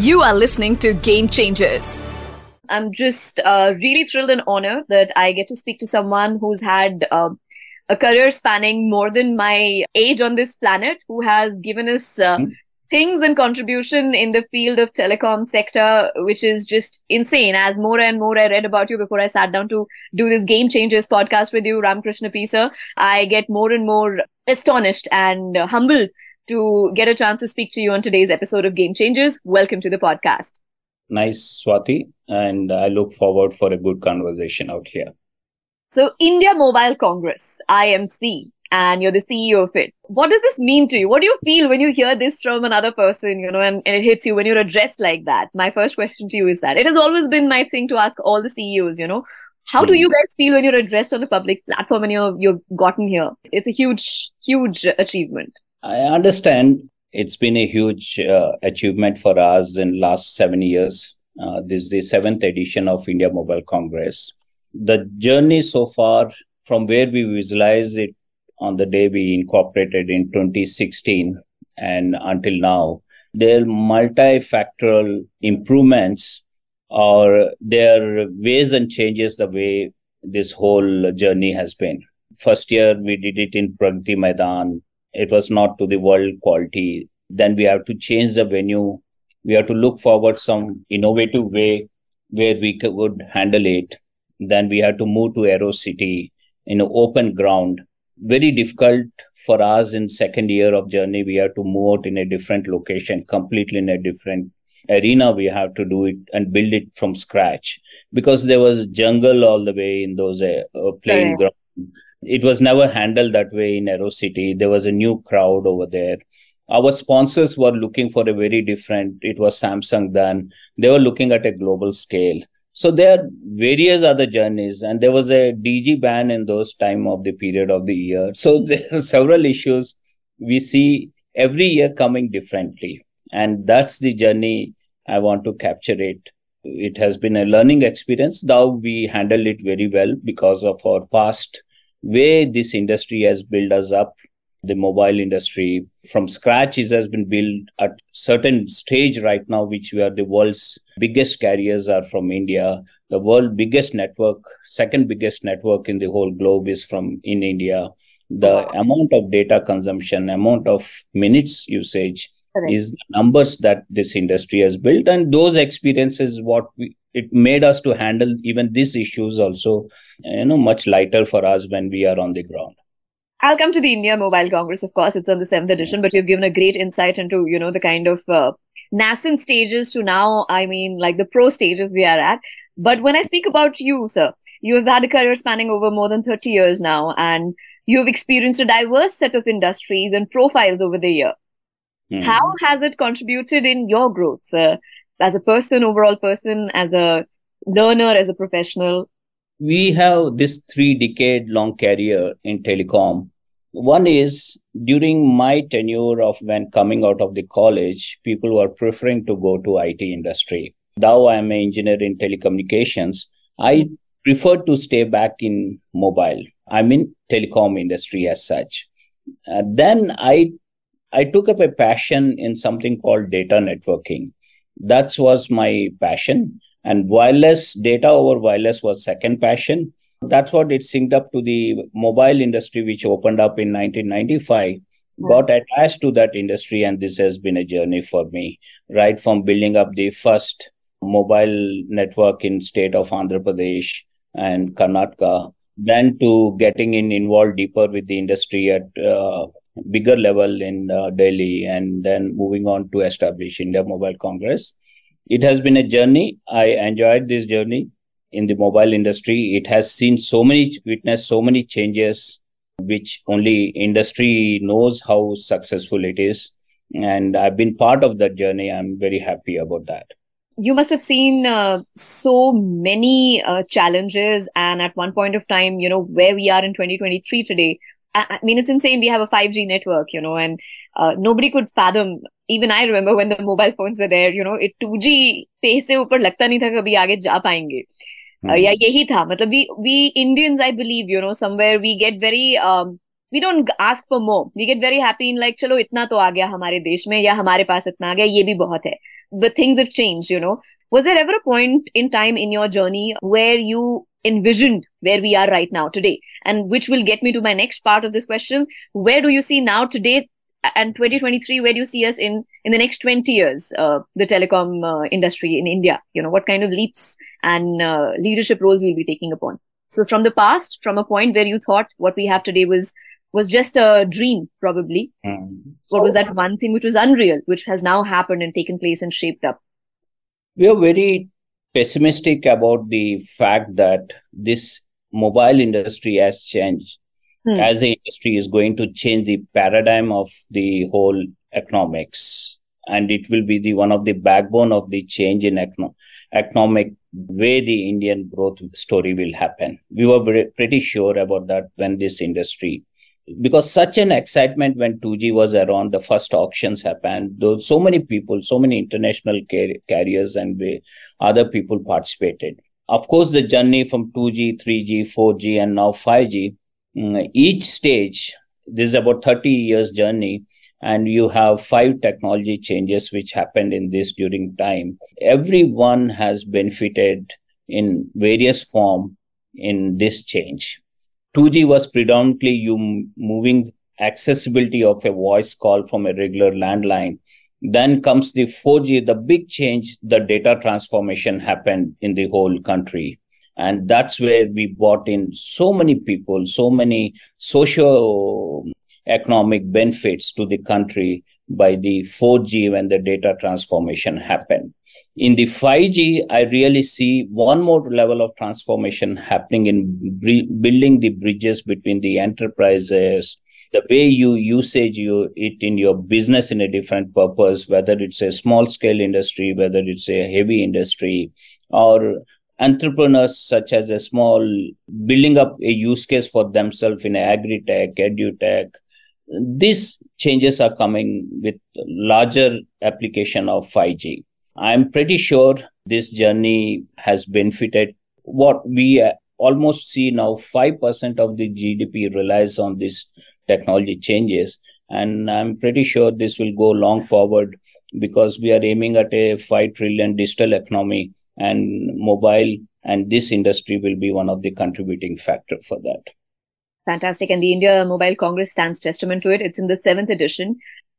You are listening to Game Changers. I'm just uh, really thrilled and honored that I get to speak to someone who's had uh, a career spanning more than my age on this planet, who has given us uh, mm-hmm. things and contribution in the field of telecom sector, which is just insane. As more and more I read about you before I sat down to do this Game Changers podcast with you, Ramkrishna Pisa, I get more and more astonished and humbled to get a chance to speak to you on today's episode of Game Changers. Welcome to the podcast. Nice, Swati, and I look forward for a good conversation out here. So, India Mobile Congress, IMC, and you're the CEO of it. What does this mean to you? What do you feel when you hear this from another person, you know, and, and, it hits you when you're addressed like that? My first question to you is that it has always been my thing to ask all the CEOs, you know, how do hmm. you guys feel when you're addressed on a public platform and you're you've gotten here? It's a huge, huge achievement. I understand it's been a huge uh, achievement for us in last seven years. Uh, this is the seventh edition of India Mobile Congress the journey so far from where we visualized it on the day we incorporated in 2016 and until now, there are multifactorial improvements or there are ways and changes the way this whole journey has been. First year we did it in Pragati Maidan. It was not to the world quality. Then we have to change the venue. We have to look forward some innovative way where we could handle it then we had to move to Aero City in open ground. Very difficult for us in second year of journey. We had to move out in a different location, completely in a different arena. We have to do it and build it from scratch because there was jungle all the way in those uh, uh playing ground. It was never handled that way in Aero City. There was a new crowd over there our sponsors were looking for a very different it was samsung then they were looking at a global scale so there are various other journeys, and there was a DG ban in those time of the period of the year. So there are several issues we see every year coming differently, and that's the journey I want to capture it. It has been a learning experience. Now we handle it very well because of our past way this industry has built us up the mobile industry from scratch it has been built at certain stage right now which we are the world's biggest carriers are from india. The world biggest network second biggest network in the whole globe is from in india. The amount of data consumption amount of minutes usage Correct. is the numbers that this industry has built and those experiences what we, it made us to handle even these issues also you know much lighter for us when we are on the ground I'll come to the India Mobile Congress, of course. It's on the seventh edition, but you've given a great insight into, you know, the kind of uh, nascent stages to now, I mean, like the pro stages we are at. But when I speak about you, sir, you have had a career spanning over more than 30 years now, and you've experienced a diverse set of industries and profiles over the year. Mm-hmm. How has it contributed in your growth, sir, as a person, overall person, as a learner, as a professional? we have this three decade long career in telecom. One is during my tenure of when coming out of the college, people were preferring to go to IT industry. Now I am an engineer in telecommunications. I prefer to stay back in mobile. I'm in telecom industry as such. Uh, then I I took up a passion in something called data networking. That was my passion. And wireless data over wireless was second passion. That's what it synced up to the mobile industry which opened up in 1995 got attached to that industry and this has been a journey for me right from building up the first mobile network in state of andhra pradesh and karnataka then to getting in involved deeper with the industry at uh, bigger level in uh, delhi and then moving on to establish india mobile congress it has been a journey. I enjoyed this journey in the mobile industry. It has seen so many, witnessed so many changes, which only industry knows how successful it is. And I've been part of that journey. I'm very happy about that. You must have seen uh, so many uh, challenges, and at one point of time, you know, where we are in 2023 today. I mean, it's insane. We have a 5G network, you know, and uh, nobody could fathom even I remember when the mobile phones were there you know it 2G पे से ऊपर लगता नहीं था कभी आगे जा पाएंगे uh, या यही था मतलब we we Indians I believe you know somewhere we get very we don't ask for more we get very happy in like चलो इतना तो आ गया हमारे देश में या हमारे पास इतना आ गया ये भी बहुत है but things have changed, you know. Was there ever a point in time in your journey where you envisioned where we are right now today? And which will get me to my next part of this question. Where do you see now today and 2023 where do you see us in in the next 20 years uh, the telecom uh, industry in india you know what kind of leaps and uh, leadership roles we'll be taking upon so from the past from a point where you thought what we have today was was just a dream, probably. Mm. What was that one thing which was unreal, which has now happened and taken place and shaped up? We are very pessimistic about the fact that this mobile industry has changed. Hmm. As the industry is going to change the paradigm of the whole economics, and it will be the one of the backbone of the change in econo- economic way the Indian growth story will happen. We were very, pretty sure about that when this industry because such an excitement when 2G was around, the first auctions happened. Though so many people, so many international car- carriers and other people participated. Of course, the journey from 2G, 3G, 4G, and now 5G, mm, each stage, this is about 30 years journey, and you have five technology changes which happened in this during time. Everyone has benefited in various form in this change 2G was predominantly you moving accessibility of a voice call from a regular landline. Then comes the 4G, the big change, the data transformation happened in the whole country. And that's where we brought in so many people, so many socio economic benefits to the country by the 4G when the data transformation happened. In the 5G, I really see one more level of transformation happening in building the bridges between the enterprises, the way you usage you, it in your business in a different purpose, whether it's a small scale industry, whether it's a heavy industry, or entrepreneurs such as a small building up a use case for themselves in agri-tech, edu-tech, these changes are coming with larger application of 5G. I'm pretty sure this journey has benefited what we uh, almost see now 5% of the GDP relies on these technology changes. And I'm pretty sure this will go long forward because we are aiming at a 5 trillion digital economy and mobile and this industry will be one of the contributing factor for that. Fantastic. And the India Mobile Congress stands testament to it. It's in the seventh edition.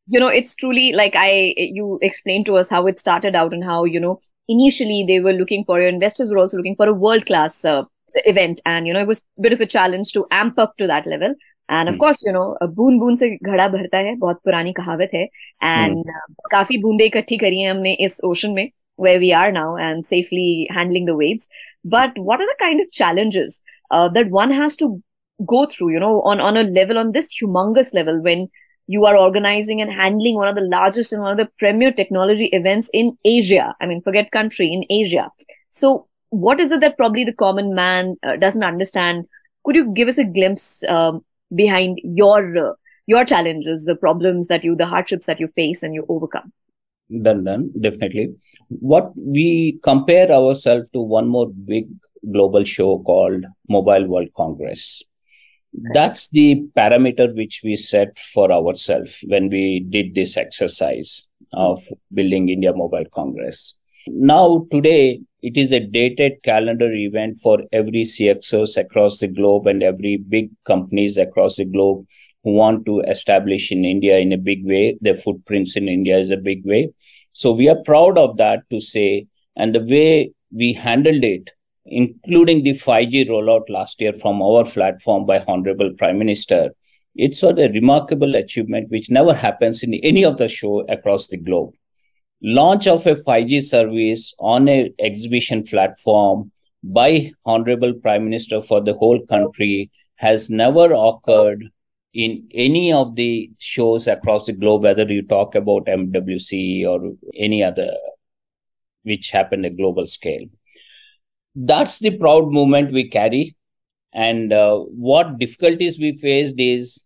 You know, it's truly like I, you explained to us how it started out and how, you know, initially they were looking for, your investors were also looking for a world class uh, event. And, you know, it was a bit of a challenge to amp up to that level. End of course you know बूंद बूंद से घड़ा भरता है बहुत पुरानी कहावत है एंड hmm. uh, काफी बूंदे इकट्ठी करी हैं हमने इस ओशन में where we are now and safely handling the waves. But what are the kind of challenges uh, that one has to go through, you know, on, on a level, on this humongous level, when you are organizing and handling one of the largest and one of the premier technology events in Asia. I mean, forget country, in Asia. So, what is it that probably the common man uh, doesn't understand? Could you give us a glimpse um, behind your uh, your challenges, the problems that you, the hardships that you face and you overcome? Done, done, definitely. What we compare ourselves to one more big global show called Mobile World Congress that's the parameter which we set for ourselves when we did this exercise of building India Mobile Congress. Now, today, it is a dated calendar event for every CXOs across the globe and every big companies across the globe who want to establish in India in a big way. Their footprints in India is a big way. So we are proud of that to say, and the way we handled it including the 5G rollout last year from our platform by Honorable Prime Minister. It's a remarkable achievement which never happens in any of the show across the globe. Launch of a 5G service on a exhibition platform by Honorable Prime Minister for the whole country has never occurred in any of the shows across the globe, whether you talk about MWC or any other which happen at global scale that's the proud moment we carry and uh, what difficulties we faced is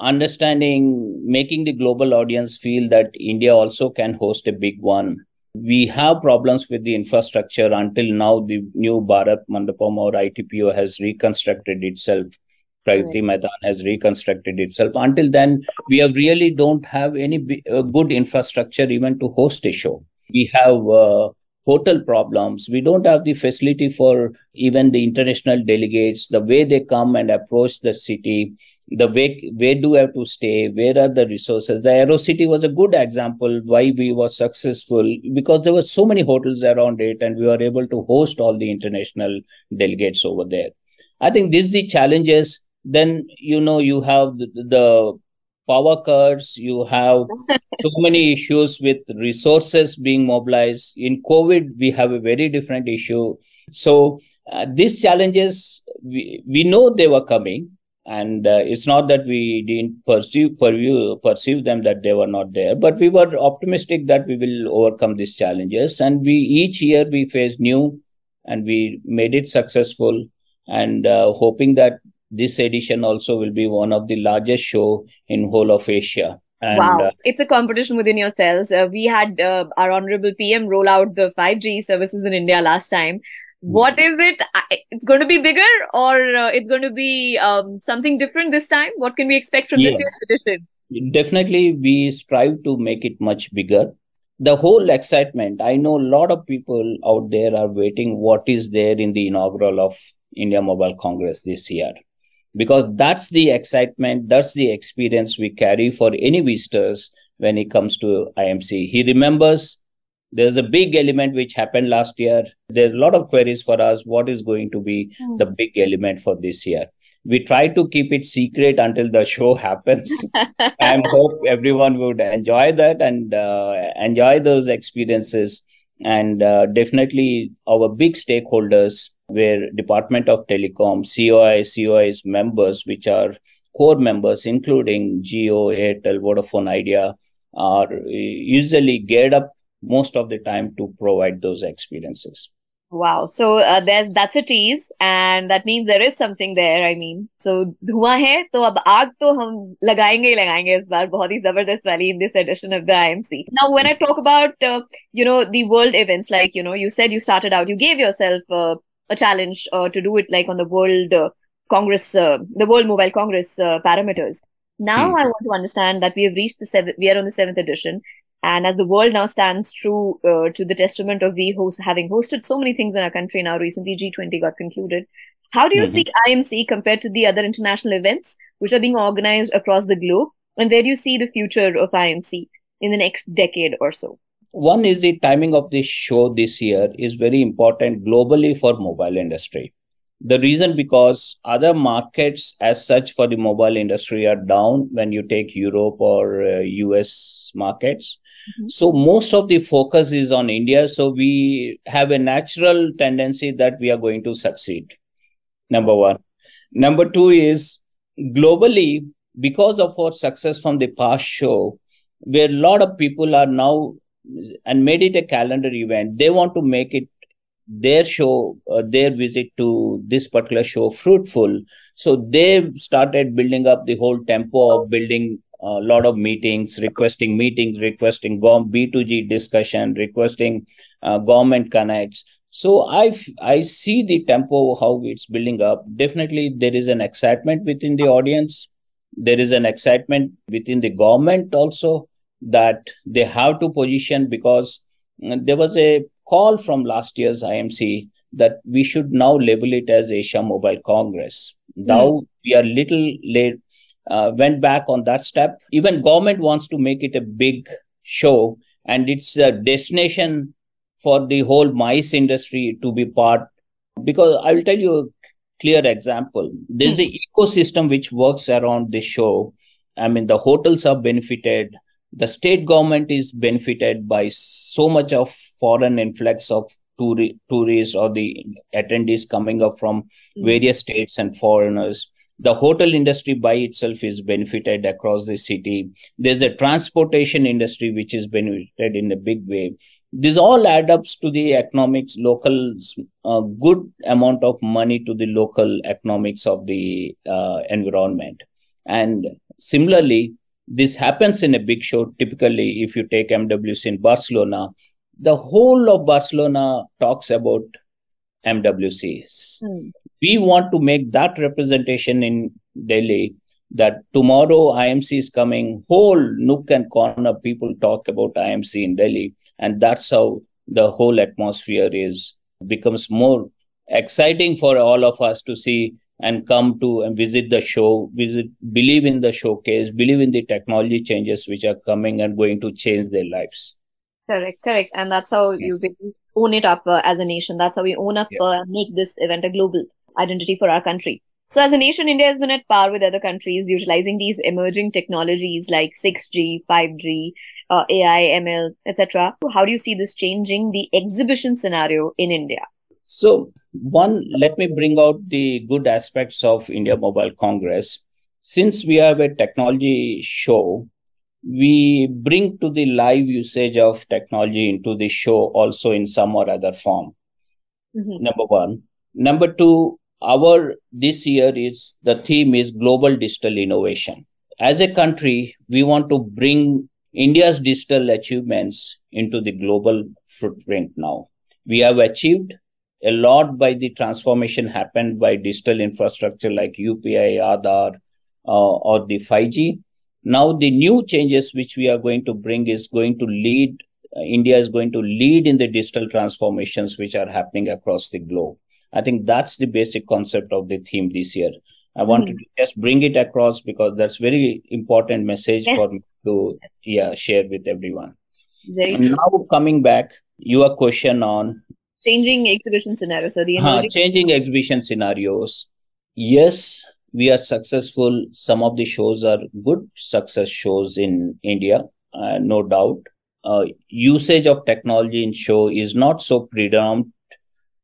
understanding making the global audience feel that india also can host a big one we have problems with the infrastructure until now the new bharat mandapam or itpo has reconstructed itself Pragati right. Maidan has reconstructed itself. Until then, we have really don't have any b- uh, good infrastructure even to host a show We have uh, hotel problems. We don't have the facility for even the international delegates, the way they come and approach the city, the way where do we have to stay, where are the resources. The Aero City was a good example why we were successful because there were so many hotels around it and we were able to host all the international delegates over there. I think this is the challenges. Then, you know, you have the, the power cuts, you have so many issues with resources being mobilized. In COVID, we have a very different issue. So uh, these challenges, we, we know they were coming. And uh, it's not that we didn't perceive, perceive, perceive them that they were not there, but we were optimistic that we will overcome these challenges. And we each year we face new and we made it successful and uh, hoping that this edition also will be one of the largest show in whole of Asia. And, wow, uh, it's a competition within yourselves. Uh, we had uh, our honorable PM roll out the 5G services in India last time. What is it? It's going to be bigger, or uh, it's going to be um, something different this time. What can we expect from yes. this edition? Definitely, we strive to make it much bigger. The whole excitement. I know a lot of people out there are waiting. What is there in the inaugural of India Mobile Congress this year? Because that's the excitement, that's the experience we carry for any visitors when it comes to IMC. He remembers there's a big element which happened last year. There's a lot of queries for us. What is going to be mm. the big element for this year? We try to keep it secret until the show happens. I hope everyone would enjoy that and uh, enjoy those experiences. And uh, definitely our big stakeholders where Department of Telecom, COAI, COAI's members, which are core members, including Jio, Airtel, Vodafone Idea, are usually geared up most of the time to provide those experiences. Wow. So uh, there's that's a tease, and that means there is something there. I mean, so धुआं है तो अब आग तो हम lagayenge, ही लगाएंगे इस बार बहुत in this edition of the IMC. Now, when I talk about uh, you know the world events, like you know you said you started out, you gave yourself. Uh, a challenge uh, to do it like on the World uh, Congress, uh, the World Mobile Congress uh, parameters. Now mm. I want to understand that we have reached the seventh, we are on the seventh edition. And as the world now stands true uh, to the testament of we host, having hosted so many things in our country now, recently G20 got concluded. How do you mm-hmm. see IMC compared to the other international events which are being organized across the globe? And where do you see the future of IMC in the next decade or so? One is the timing of this show this year is very important globally for mobile industry. The reason because other markets as such for the mobile industry are down when you take Europe or uh, US markets. Mm-hmm. So most of the focus is on India. So we have a natural tendency that we are going to succeed. Number one. Number two is globally, because of our success from the past show, where a lot of people are now and made it a calendar event. They want to make it their show, uh, their visit to this particular show fruitful. So they started building up the whole tempo of building a lot of meetings, requesting meetings, requesting B2G discussion, requesting uh, government connects. So I I see the tempo how it's building up. Definitely there is an excitement within the audience. There is an excitement within the government also that they have to position because uh, there was a call from last year's IMC that we should now label it as Asia Mobile Congress. Mm. Now we are little late, uh, went back on that step. Even government wants to make it a big show and it's a destination for the whole mice industry to be part. Because I will tell you a clear example. There's mm. an ecosystem which works around this show. I mean, the hotels are benefited, the state government is benefited by so much of foreign influx of tour- tourists or the attendees coming up from mm-hmm. various states and foreigners. The hotel industry by itself is benefited across the city. There's a transportation industry which is benefited in a big way. This all adds up to the economics local uh, good amount of money to the local economics of the uh, environment. And similarly this happens in a big show. Typically, if you take MWC in Barcelona, the whole of Barcelona talks about MWCs. Mm. We want to make that representation in Delhi that tomorrow IMC is coming, whole nook and corner people talk about IMC in Delhi. and that's how the whole atmosphere is becomes more exciting for all of us to see and come to and visit the show visit believe in the showcase believe in the technology changes which are coming and going to change their lives. Correct correct. And that's how you own it up uh, as a nation. That's how we own up yeah. uh, make this event a global identity for our country. So as a nation india has been at par with other countries utilizing these emerging technologies like 6g 5g uh, ai ml etc how do you see this changing the exhibition scenario in india? So one, let me bring out the good aspects of India Mobile Congress. Since we have a technology show, we bring to the live usage of technology into the show also in some or other form. Mm-hmm. Number one. Number two, our this year is the theme is global digital innovation. As a country, we want to bring India's digital achievements into the global footprint now. We have achieved a lot by the transformation happened by digital infrastructure like UPI, Aadhaar, uh, or the 5G. Now the new changes which we are going to bring is going to lead, uh, India is going to lead in the digital transformations which are happening across the globe. I think that's the basic concept of the theme this year. I mm. wanted to just bring it across because that's very important message yes. for me to yeah share with everyone. now coming back, your question on changing exhibition scenarios. So the emerging- changing exhibition scenarios. Yes, we are successful. Some of the shows are good success shows in India, uh, no doubt. Uh, usage of technology in show is not so predominant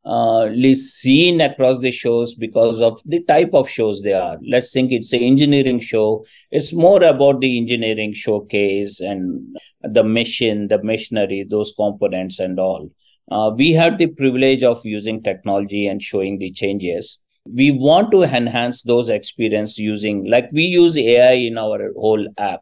uh, seen across the shows because of the type of shows they are. Let's think it's an engineering show. It's more about the engineering showcase and the machine, the machinery, those components and all. Uh, we had the privilege of using technology and showing the changes. We want to enhance those experience using, like we use AI in our whole app,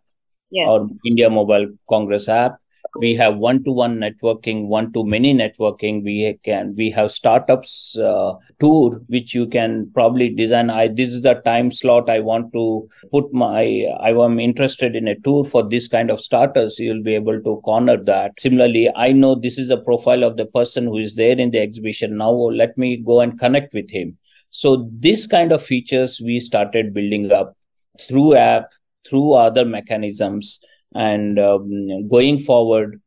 yes. our India Mobile Congress app we have one-to-one networking one-to-many networking. We can we have startups uh, tour which you can probably design. I this is the time slot i want to put my i am interested in a tour for this kind of starters. You'll be able to corner that. Similarly i know this is the profile of the person who is there in the exhibition. Now let me go and connect with him. So this kind of features we started building up through app through other mechanisms and um, going forward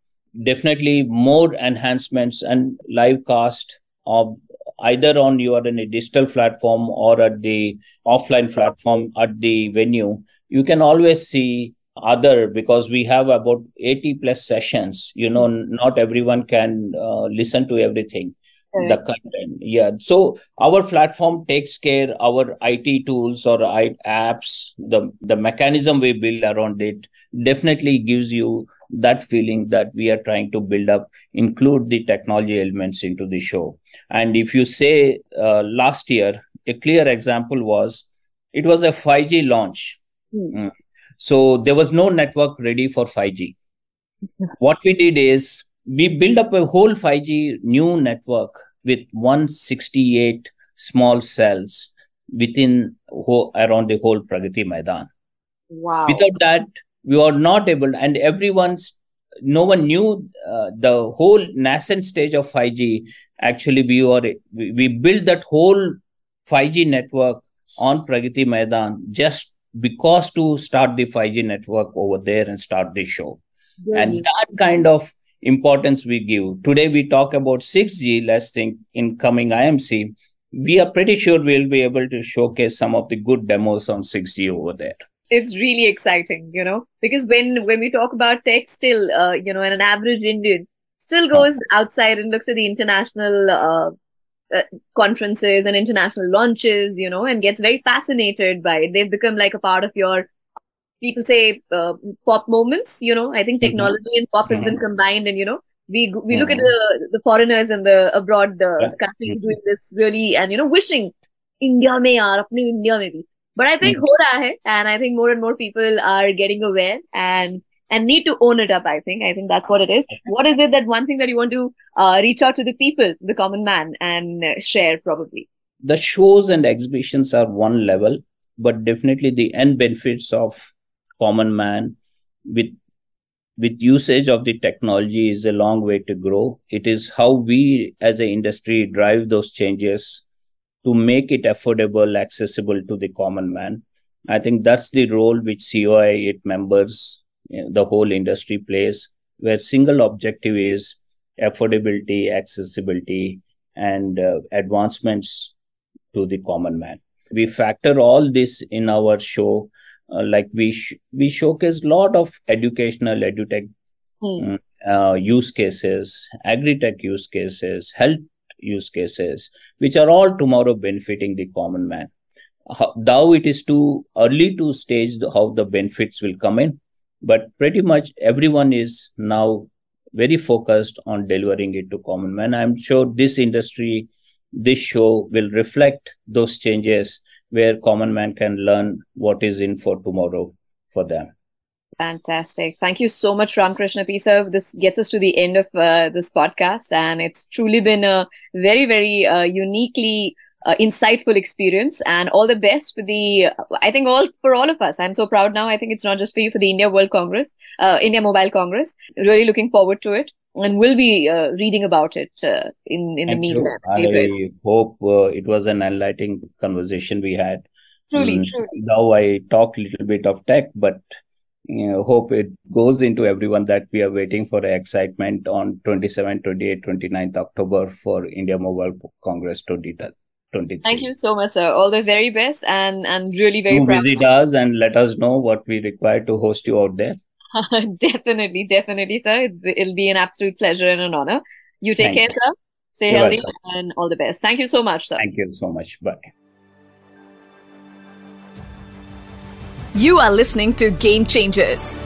definitely more enhancements and live cast of either on your in a digital platform or at the offline platform at the venue you can always see other because we have about 80 plus sessions you know not everyone can uh, listen to everything the content. Yeah. So our platform takes care our it tools or I- apps the the mechanism we build around it definitely gives you that feeling that we are trying to build up include the technology elements into the show. And if you say uh, last year a clear example was it was a 5g launch. Mm. So there was no network ready for 5g what we did is we built up a whole 5g new network with 168 small cells within ho- around the whole pragati maidan. Wow. Without that we were not able and everyone's no one knew uh, the whole nascent stage of 5g actually we were we built that whole 5g network on pragati maidan just because to start the 5g network over there and start the show. And that kind of importance we give. Today we talk about 6g let's think in coming imc we are pretty sure we'll be able to showcase some of the good demos on 6g over there it's really exciting, you know, because when when we talk about tech, still, uh, you know, an average Indian still goes outside and looks at the international uh, uh, conferences and international launches, you know, and gets very fascinated by it. They've become like a part of your people say uh, pop moments, you know. I think mm-hmm. technology mm-hmm. and pop has been mm-hmm. combined, and you know, we we look at mm-hmm. the the foreigners and the abroad the yeah. countries doing this really and you know wishing India may are apne India may be but I think mm. and I think more and more people are getting aware and and need to own it up. I think I think that's what it is. What is it that one thing that you want to uh, reach out to the people, the common man, and share probably? The shows and exhibitions are one level, but definitely the end benefits of common man with with usage of the technology is a long way to grow. It is how we as an industry drive those changes to make it affordable, accessible to the common man. I think that's the role which COAI it members, the whole industry plays, where single objective is affordability, accessibility, and uh, advancements to the common man. We factor all this in our show uh, like we sh- we showcase a lot of educational edutech hmm. uh, use cases agri-tech use cases health use cases which are all tomorrow benefiting the common man now it is too early to stage the, how the benefits will come in but pretty much everyone is now very focused on delivering it to common man i'm sure this industry this show will reflect those changes where common man can learn what is in for tomorrow for them. Fantastic. Thank you so much, Ramkrishna Pisa. This gets us to the end of uh, this podcast, and it's truly been a very, very uh, uniquely uh, insightful experience. And all the best for the, I think, all for all of us. I'm so proud now. I think it's not just for you, for the India World Congress, uh, India Mobile Congress. Really looking forward to it and we'll be uh, reading about it uh, in in the meantime. I hope uh, it was an enlightening conversation we had. Truly, mm, truly. Now I talk a little bit of tech, but you know, hope it goes into everyone that we are waiting for excitement on 27, 28, 29th October for India Mobile Congress 2023. Thank you so much, sir. All the very best and and really very Do visit us and let us know what we require to host you out there. definitely, definitely, sir. It'll be an absolute pleasure and an honor. You take Thank care, you. sir. Stay You're healthy welcome. and all the best. Thank you so much, sir. Thank you so much. Bye. You are listening to Game Changers